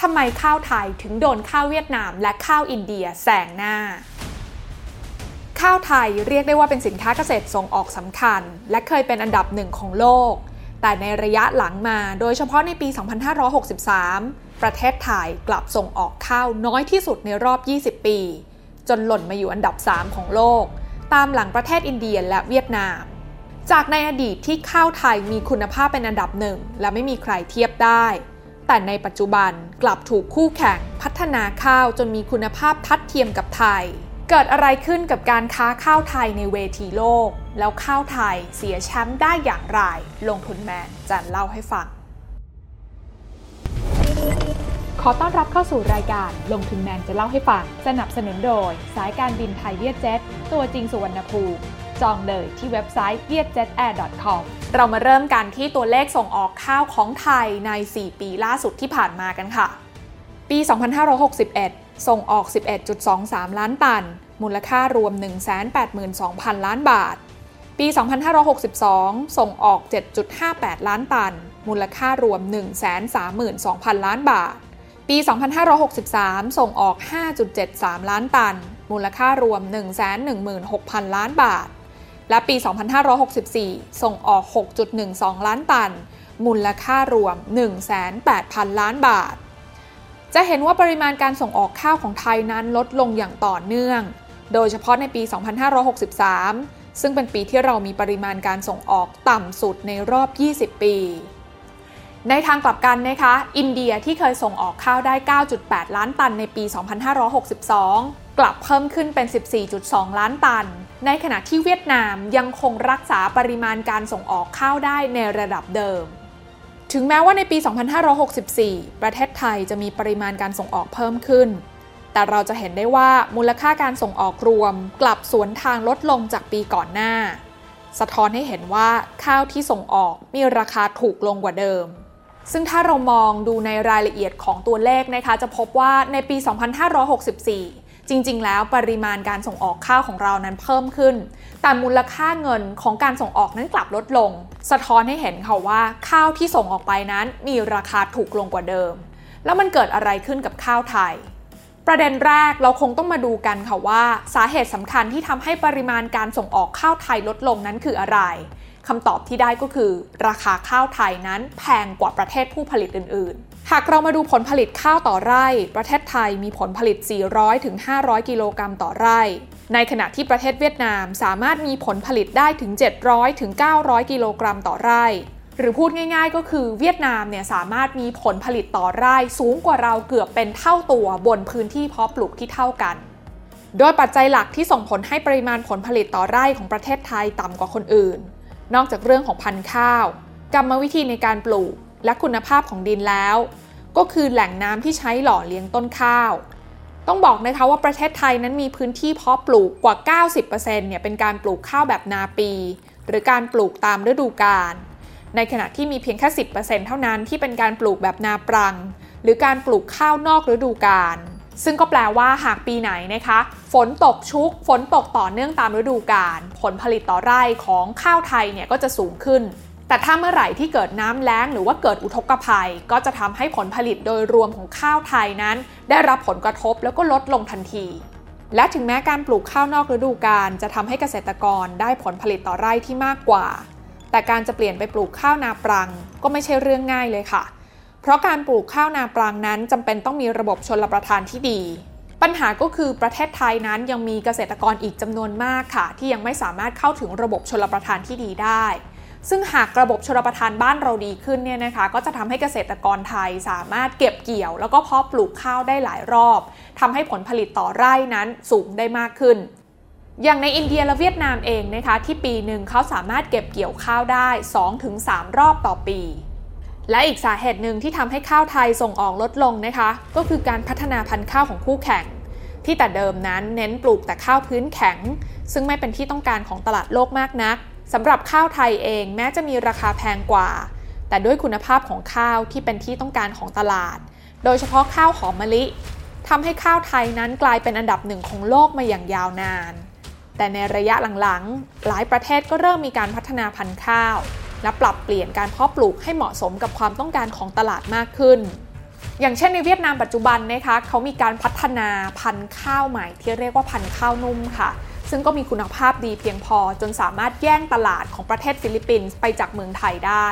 ทำไมข้าวไทยถึงโดนข้าวเวียดนามและข้าวอินเดียแซงหน้า ข้าวไทยเรียกได้ว่าเป็นสินค้าเกษตรส่งออกสำคัญ และเคยเป็นอันดับหนึ่งของโลก แต่ในระยะหลังมาโดยเฉพาะในปี 2563 ประเทศไทยกลับส่งออกข้าวน้อยที่สุดในรอบ 20 ปี จนหล่นมาอยู่อันดับ 3 ของโลก ตามหลังประเทศอินเดียและเวียดนาม จากในอดีตที่ข้าวไทยมีคุณภาพเป็นอันดับหนึ่งและไม่มีใครเทียบได้ แต่ในปัจจุบันกลับถูกคู่แข่งพัฒนาข้าวจนมีคุณภาพทัดเทียมกับไทย เกิดอะไรขึ้นกับการค้าข้าวไทยในเวทีโลก แล้วข้าวไทยเสียแชมป์ได้อย่างไร ลงทุนแมนจะเล่าให้ฟัง ขอต้อนรับเข้าสู่รายการลงทุนแมนจะเล่าให้ฟัง สนับสนุนโดย สายการบินไทยเวียดเจ็ตตัวจริงสุวรรณภูมิ จองเลยที่เว็บไซต์ vietjetair.com เรามาเริ่มกันที่ตัวเลขส่งออกข้าวของไทยใน 4 ปีล่าสุดที่ผ่านมากันค่ะ ปี 2561 ส่งออก 11.23 ล้านตัน มูลค่ารวม 182,000 ล้านบาท ปี 2562 ส่งออก 7.58 ล้านตัน มูลค่ารวม 132,000 ล้านบาท ปี 2563 ส่งออก 5.73 ล้านตัน มูลค่ารวม 116,000 ล้านบาท และปี 2564 ส่งออก 6.12 ล้านตัน มูลค่ารวม 1,800 ล้านบาท จะเห็นว่าปริมาณการส่งออกข้าวของไทยนั้นลดลงอย่างต่อเนื่อง โดยเฉพาะในปี 2563 ซึ่งเป็นปีที่เรามีปริมาณการส่งออกต่ำสุดในรอบ 20 ปี ในทางกลับกันนะคะ อินเดียที่เคยส่งออกข้าวได้ 9.8 ล้านตันในปี 2562 กลับเพิ่มขึ้นเป็น 14.2 ล้านตัน ในขณะที่เวียดนามยังคงรักษาปริมาณการส่งออกข้าวได้ในระดับเดิม ถึงแม้ว่าในปี 2564 ประเทศไทยจะมีปริมาณการส่งออกเพิ่มขึ้น แต่เราจะเห็นได้ว่ามูลค่าการส่งออกรวม กลับสวนทางลดลงจากปีก่อนหน้า สะท้อนให้เห็นว่าข้าวที่ส่งออกมีราคาถูกลงกว่าเดิม ซึ่งถ้าเรามองดูในรายละเอียดของตัวเลขนะคะจะพบว่าในปี 2564 จริง ๆ แล้วปริมาณการส่งออกข้าวของเรานั้นเพิ่มขึ้น แต่มูลค่าเงินของการส่งออกนั้นกลับลดลง สะท้อนให้เห็นค่ะว่าข้าวที่ส่งออกไปนั้นมีราคาถูกลงกว่าเดิม แล้วมันเกิดอะไรขึ้นกับข้าวไทย ประเด็นแรกเราคงต้องมาดูกันค่ะว่า สาเหตุสำคัญที่ทำให้ปริมาณการส่งออกข้าวไทยลดลงนั้นคืออะไรคำตอบที่ได้ก็คือ ราคาข้าวไทยนั้นแพงกว่าประเทศผู้ผลิตอื่น หากเรามาดูผลผลิตข้าวต่อไร่ ประเทศไทยมีผลผลิต 400-500 กิโลกรัมต่อไร่ ในขณะที่ประเทศเวียดนามสามารถมีผลผลิตได้ถึง 700-900 กิโลกรัมต่อไร่ หรือพูดง่ายๆ ก็คือเวียดนามเนี่ยสามารถมีผลผลิตต่อไร่สูงกว่าเราเกือบเป็นเท่าตัวบนพื้นที่เพาะปลูกที่เท่ากัน โดยปัจจัยหลักที่ส่งผลให้ปริมาณผลผลิตต่อไร่ของประเทศไทยต่ำกว่าคนอื่น นอกจากเรื่องของพันธุ์ข้าว กรรมวิธีในการปลูก และคุณภาพของดินแล้ว ก็คือแหล่งน้ำที่ใช้หล่อเลี้ยงต้นข้าว ต้องบอกนะคะว่าประเทศไทยนั้นมีพื้นที่เพาะปลูกกว่า 90%เนี่ยเป็นการปลูกข้าวแบบนาปี หรือการปลูกตามฤดูกาลในขณะที่มีเพียงแค่ 10%เท่านั้นที่เป็นการปลูกแบบนาปรัง หรือการปลูกข้าวนอกฤดูกาลซึ่งก็แปลว่าหากปีไหนนะคะ ฝนตกชุก ฝนตกต่อเนื่องตามฤดูกาลผลผลิตต่อไร่ของข้าวไทยเนี่ยก็จะสูงขึ้น แต่ถ้าเมื่อไหร่ที่เกิดน้ำแล้งหรือว่าเกิดอุทกภัย ก็จะทำให้ผลผลิตโดยรวมของข้าวไทยนั้น ได้รับผลกระทบแล้วก็ลดลงทันที และถึงแม้การปลูกข้าวนอกฤดูกาลจะทำให้เกษตรกรได้ผลผลิตต่อไร่ที่มากกว่า แต่การจะเปลี่ยนไปปลูกข้าวนาปรัง ก็ไม่ใช่เรื่องง่ายเลยค่ะ เพราะการปลูกข้าวนาปรังนั้นจำเป็นต้องมีระบบชนรประทานที่ดีปัญหาก็คือประเทศไทยนั้นยังมีเกษตรกรอีกจำนวนมากค่ะ ที่ยังไม่สามารถเข้าถึงระบบชนรประทานที่ดีได้ ซึ่งหากระบบชลประทานบ้านเราดีขึ้นเนี่ยนะคะก็จะทำให้เกษตรกรไทยสามารถเก็บเกี่ยว แล้วก็เพาะปลูกข้าวได้หลายรอบทำให้ผลผลิตต่อไร่นั้นสูงได้มากขึ้น อย่างในอินเดียและเวียดนามเองนะคะที่ปีหนึ่งเขาสามารถเก็บเกี่ยวข้าวได้ 2-3 รอบต่อปีและอีกสาเหตุหนึ่งที่ทำให้ข้าวไทยส่งออกลดลงนะคะ ก็คือการพัฒนาพันธุ์ข้าวของคู่แข่ง ที่แต่เดิมนั้นเน้นปลูกแต่ข้าวพื้นแข็ง ซึ่งไม่เป็นที่ต้องการของตลาดโลกมากนัก สำหรับข้าวไทยเองแม้จะมีราคาแพงกว่า แต่ด้วยคุณภาพของข้าวที่เป็นที่ต้องการของตลาด โดยเฉพาะข้าวหอมมะลิทำให้ข้าวไทยนั้นกลายเป็นอันดับหนึ่งของโลกมาอย่างยาวนาน แต่ในระยะหลังๆ หลายประเทศก็เริ่มมีการพัฒนาพันธุ์ข้าว และปรับเปลี่ยนการเพาะปลูกให้เหมาะสมกับความต้องการของตลาดมากขึ้น อย่างเช่นในเวียดนามปัจจุบันนะคะเขามีการพัฒนาพันธุ์ข้าวใหม่ที่เรียกว่าพันธุ์ข้าวนุ่มค่ะ ซึ่งก็มีคุณภาพดีเพียงพอจนสามารถแย่งตลาดของประเทศฟิลิปปินส์ไปจากเมืองไทยได้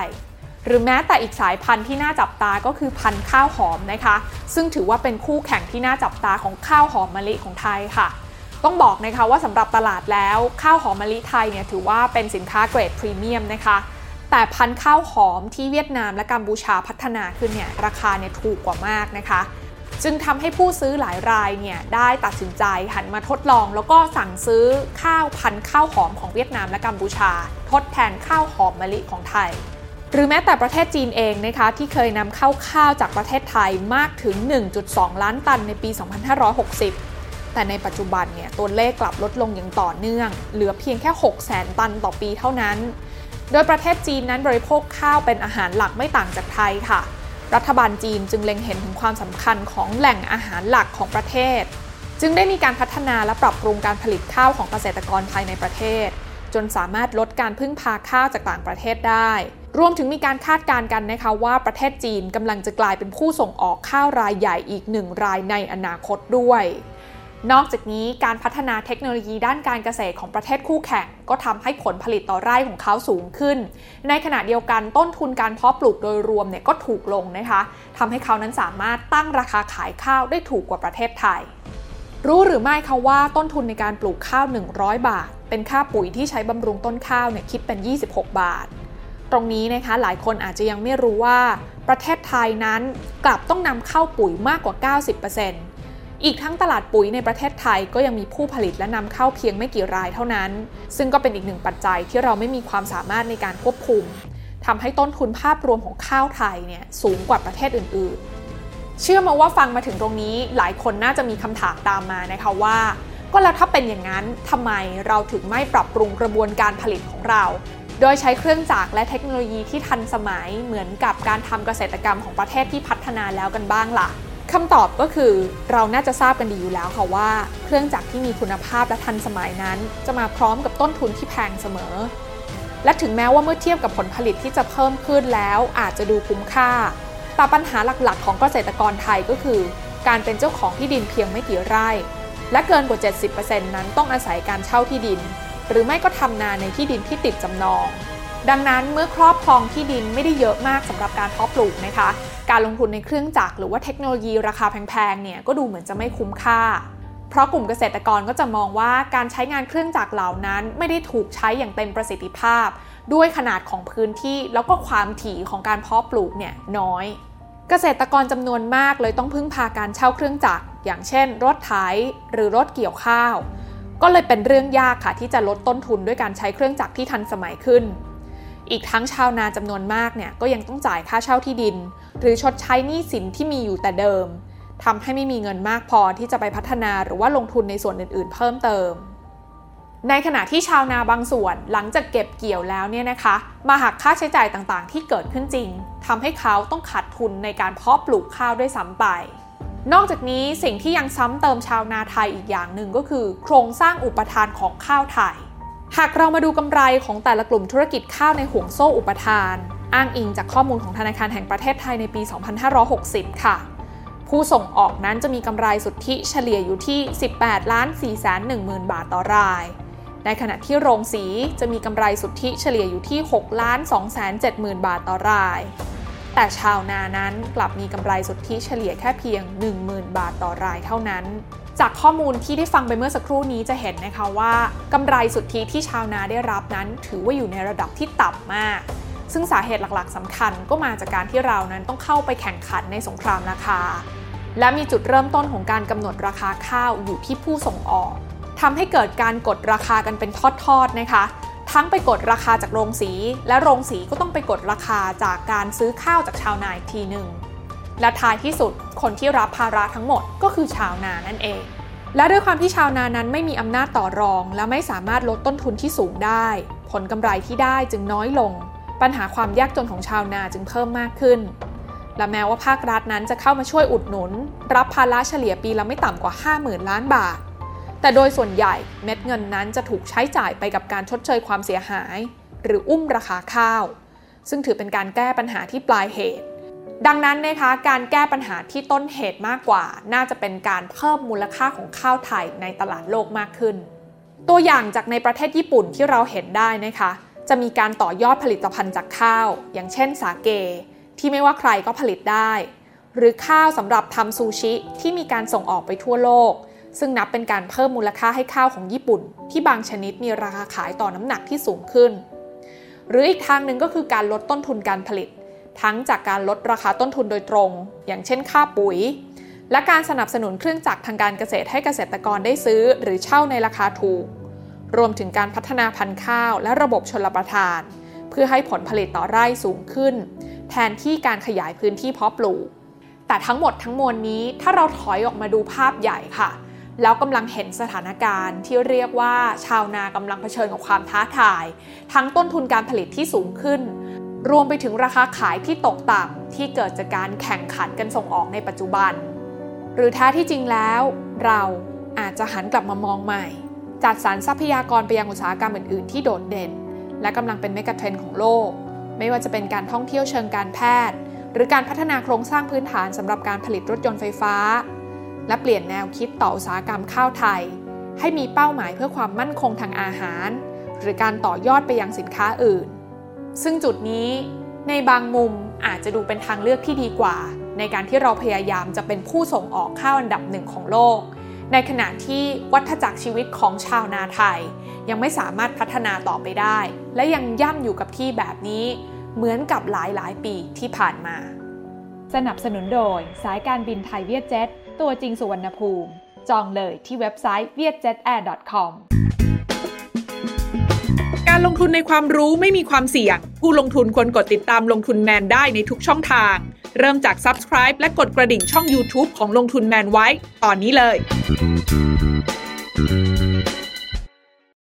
หรือแม้แต่อีกสายพันธุ์ที่น่าจับตาก็คือพันธุ์ข้าวหอมนะคะ ซึ่งถือว่าเป็นคู่แข่งที่น่าจับตาของข้าวหอมมะลิของไทยค่ะต้องบอกนะคะว่าสำหรับตลาดแล้วข้าวหอมมะลิไทยเนี่ยถือว่าเป็นสินค้าเกรดพรีเมียมนะคะ แต่พันธุ์ข้าวหอมที่เวียดนามและกัมพูชาพัฒนาขึ้นเนี่ยราคาเนี่ยถูกกว่ามากนะคะ จึงทำให้ผู้ซื้อหลายรายเนี่ยได้ตัดสินใจหันมาทดลอง แล้วก็สั่งซื้อข้าวพันธุ์ข้าวหอมของเวียดนามและกัมพูชา ทดแทนข้าวหอมมะลิของไทย หรือแม้แต่ประเทศจีนเองนะคะที่เคยนำเข้าข้าวจากประเทศไทยมากถึง 1.2 ล้านตันในปี 2560 แต่ในปัจจุบันเนี่ยตัวเลขกลับลดลงอย่างต่อเนื่อง เหลือเพียงแค่ 6 0 0 0ตันต่อปีเท่านั้น โดยประเทศจีนนั้นบริโภคข้าวเป็นอาหารหลักไม่ต่างจากไทยค่ะ รัฐบาลจีนจึงเล็งเห็นถึงความสำคัญของแหล่งอาหารหลักของประเทศ จึงได้มีการพัฒนาและปรับปรุงการผลิตข้าวของเกษตรกรภายในประเทศ จนสามารถลดการพึ่งพาข้าวจากต่างประเทศได้ รวมถึงมีการคาดการณ์กันนะคะว่าประเทศจีนกำลังจะกลายเป็นผู้ส่งออกข้าวรายใหญ่อีกหนึ่งรายในอนาคตด้วย นอกจากนี้การพัฒนาเทคโนโลยีด้านการเกษตรของประเทศคู่แข่ง ก็ทำให้ผลผลิตต่อไร่ของเขาสูงขึ้น ในขณะเดียวกันต้นทุนการเพาะปลูกโดยรวมเนี่ยก็ถูกลงนะคะทำให้เขานั้นสามารถตั้งราคาขายข้าวได้ถูกกว่าประเทศไทย รู้หรือไม่คะว่าต้นทุนในการปลูกข้าว 100 บาท เป็นค่าปุ๋ยที่ใช้บำรุงต้นข้าวเนี่ยคิดเป็น 26 บาท ตรงนี้นะคะหลายคนอาจจะยังไม่รู้ว่า ประเทศไทยนั้นกลับต้องนำเข้าปุ๋ยมากกว่า 90% อีกทั้งตลาดปุ๋ยในประเทศไทยก็ยังมีผู้ผลิตและนำเข้าเพียงไม่กี่รายเท่านั้น ซึ่งก็เป็นอีกหนึ่งปัจจัยที่เราไม่มีความสามารถในการควบคุมทำให้ต้นทุนภาพรวมของข้าวไทยเนี่ยสูงกว่าประเทศอื่น ๆ เชื่อมาว่าฟังมาถึงตรงนี้หลายคนน่าจะมีคำถามตามมานะคะว่า ก็แล้วถ้าเป็นอย่างนั้นทำไมเราถึงไม่ปรับปรุงกระบวนการผลิตของเรา โดยใช้เครื่องจักรและเทคโนโลยีที่ทันสมัยเหมือนกับการทำเกษตรกรรมของประเทศที่พัฒนาแล้วกันบ้างล่ะ คำตอบก็คือเราน่าจะทราบกันดีอยู่แล้วค่ะว่า เครื่องจักรที่มีคุณภาพและทันสมัยนั้น จะมาพร้อมกับต้นทุนที่แพงเสมอ และถึงแม้ว่าเมื่อเทียบกับผลผลิตที่จะเพิ่มขึ้นแล้วอาจจะดูคุ้มค่า แต่ปัญหาหลักๆ ของเกษตรกรไทยก็คือ การเป็นเจ้าของที่ดินเพียงไม่กี่ไร่ และเกินกว่า 70%นั้นต้องอาศัยการเช่าที่ดิน หรือไม่ก็ทำนาในที่ดินที่ติดจำนอง ดังนั้นเมื่อครอบครองที่ดินไม่ได้เยอะมากสำหรับการเพาะปลูกนะคะ การลงทุนในเครื่องจักรหรือว่าเทคโนโลยีราคาแพงๆเนี่ยก็ดูเหมือนจะไม่คุ้มค่า เพราะกลุ่มเกษตรกรก็จะมองว่าการใช้งานเครื่องจักรเหล่านั้น ไม่ได้ถูกใช้อย่างเต็มประสิทธิภาพ ด้วยขนาดของพื้นที่แล้วก็ความถี่ของการเพาะปลูกเนี่ยน้อย เกษตรกรจำนวนมากเลยต้องพึ่งพาการเช่าเครื่องจักรอย่างเช่น รถไถหรือรถเกี่ยวข้าว ก็เลยเป็นเรื่องยากค่ะที่จะลดต้นทุนด้วยการใช้เครื่องจักรที่ทันสมัยขึ้น อีกทั้งชาวนาจำนวนมากเนี่ยก็ยังต้องจ่ายค่าเช่าที่ดิน หรือชดใช้หนี้สินที่มีอยู่แต่เดิมทำให้ไม่มีเงินมากพอที่จะไปพัฒนาหรือว่าลงทุนในส่วนอื่น ๆ เพิ่มเติม ในขณะที่ชาวนาบางส่วนหลังจากเก็บเกี่ยวแล้วเนี่ยนะคะ มาหักค่าใช้จ่ายต่างๆ ที่เกิดขึ้นจริงทำให้เขาต้องขาดทุนในการเพาะปลูกข้าวด้วยซ้ำไป นอกจากนี้สิ่งที่ยังซ้ำเติมชาวนาไทยอีกอย่างหนึ่งก็คือ โครงสร้างอุปทานของข้าวไทย หากเรามาดูกำไรของแต่ละกลุ่มธุรกิจข้าวในห่วงโซ่อุปทาน อ้างอิงจากข้อมูลของธนาคารแห่งประเทศไทยในปี 2560 ค่ะ ผู้ส่งออกนั้นจะมีกำไรสุทธิเฉลี่ยอยู่ที่ 18ล้าน4 1 0 0 0 0บาทต่อราย ในขณะที่โรงสีจะมีกำไรสุทธิเฉลี่ยอยู่ที่6ล้าน2 7 0 0 0บาทต่อราย แต่ชาวนานั้นกลับมีกำไรสุทธิเฉลี่ยแค่เพียง 10,000 บาทต่อรายเท่านั้น จากข้อมูลที่ได้ฟังไปเมื่อสักครู่นี้จะเห็นนะคะว่ากำไรสุทธิที่ชาวนาได้รับนั้นถือว่าอยู่ในระดับที่ต่ำมาก ซึ่งสาเหตุหลักๆสำคัญก็มาจากการที่เรานั้นต้องเข้าไปแข่งขันในสงครามราคา และมีจุดเริ่มต้นของการกำหนดราคาข้าวอยู่ที่ผู้ส่งออกทำให้เกิดการกดราคากันเป็นทอดๆนะคะ ทั้งไปกดราคาจากโรงสี และโรงสีก็ต้องไปกดราคาจากการซื้อข้าวจากชาวนาอีกทีหนึ่งและท้ายที่สุดคนที่รับภาระทั้งหมดก็คือชาวนานั่นเอง และด้วยความที่ชาวนานั้นไม่มีอำนาจต่อรอง และไม่สามารถลดต้นทุนที่สูงได้ ผลกำไรที่ได้จึงน้อยลง ปัญหาความยากจนของชาวนาจึงเพิ่มมากขึ้น และแม้ว่าภาครัฐนั้นจะเข้ามาช่วยอุดหนุน รับภาระเฉลี่ยปีละไม่ต่ำกว่า 50,000 ล้านบาท แต่โดยส่วนใหญ่เม็ดเงินนั้นจะถูกใช้จ่ายไปกับการชดเชยความเสียหาย หรืออุ้มราคาข้าว ซึ่งถือเป็นการแก้ปัญหาที่ปลายเหตุ ดังนั้นนะคะการแก้ปัญหาที่ต้นเหตุมากกว่า น่าจะเป็นการเพิ่มมูลค่าของข้าวไทยในตลาดโลกมากขึ้น ตัวอย่างจากในประเทศญี่ปุ่นที่เราเห็นได้นะคะ จะมีการต่อยอดผลิตภัณฑ์จากข้าว อย่างเช่นสาเก ที่ไม่ว่าใครก็ผลิตได้ หรือข้าวสำหรับทำซูชิที่มีการส่งออกไปทั่วโลก ซึ่งนับเป็นการเพิ่มมูลค่าให้ข้าวของญี่ปุ่น ที่บางชนิดมีราคาขายต่อน้ำหนักที่สูงขึ้น หรืออีกทางหนึ่งก็คือการลดต้นทุนการผลิต ทั้งจากการลดราคาต้นทุนโดยตรง อย่างเช่นค่าปุ๋ย และการสนับสนุนเครื่องจักรทางการเกษตรให้เกษตรกรได้ซื้อ หรือเช่าในราคาถูก รวมถึงการพัฒนาพันธุ์ข้าว และระบบชลประทาน เพื่อให้ผลผลิตต่อไร่สูงขึ้น แทนที่การขยายพื้นที่เพาะปลูก แต่ทั้งหมดทั้งมวลนี้ถ้าเราถอยออกมาดูภาพใหญ่ค่ะ แล้วกำลังเห็นสถานการณ์ที่เรียกว่าชาวนากำลังเผชิญกับความท้าทาย ทั้งต้นทุนการผลิตที่สูงขึ้น รวมไปถึงราคาขายที่ตกต่ำที่เกิดจากการแข่งขันกันส่งออกในปัจจุบัน หรือแท้ที่จริงแล้ว เราอาจจะหันกลับมามองใหม่ จัดสรรทรัพยากรไปยังอุตสาหกรรมอื่น ๆ ที่โดดเด่น และกำลังเป็นเมกะเทรนด์ของโลก ไม่ว่าจะเป็นการท่องเที่ยวเชิงการแพทย์ หรือการพัฒนาโครงสร้างพื้นฐานสำหรับการผลิตรถยนต์ไฟฟ้า และเปลี่ยนแนวคิดต่ออุตสาหกรรมข้าวไทย ให้มีเป้าหมายเพื่อความมั่นคงทางอาหาร หรือการต่อยอดไปยังสินค้าอื่น ซึ่งจุดนี้ในบางมุมอาจจะดูเป็นทางเลือกที่ดีกว่า ในการที่เราพยายามจะเป็นผู้ส่งออกข้าวอันดับหนึ่งของโลก ในขณะที่วัฏจักรชีวิตของชาวนาไทย ยังไม่สามารถพัฒนาต่อไปได้ และยังย่ำอยู่กับที่แบบนี้ เหมือนกับหลายหลายปีที่ผ่านมา สนับสนุนโดยสายการบินไทยเวียดเจ็ต ตัวจริงสุวรรณภูมิ จองเลยที่เว็บไซต์ vietjetair.com การลงทุนในความรู้ไม่มีความเสี่ยง ผู้ลงทุนควรกดติดตามลงทุนแมนได้ในทุกช่องทาง เริ่มจาก Subscribe และกดกระดิ่งช่อง YouTube ของลงทุนแมนไว้ ตอนนี้เลย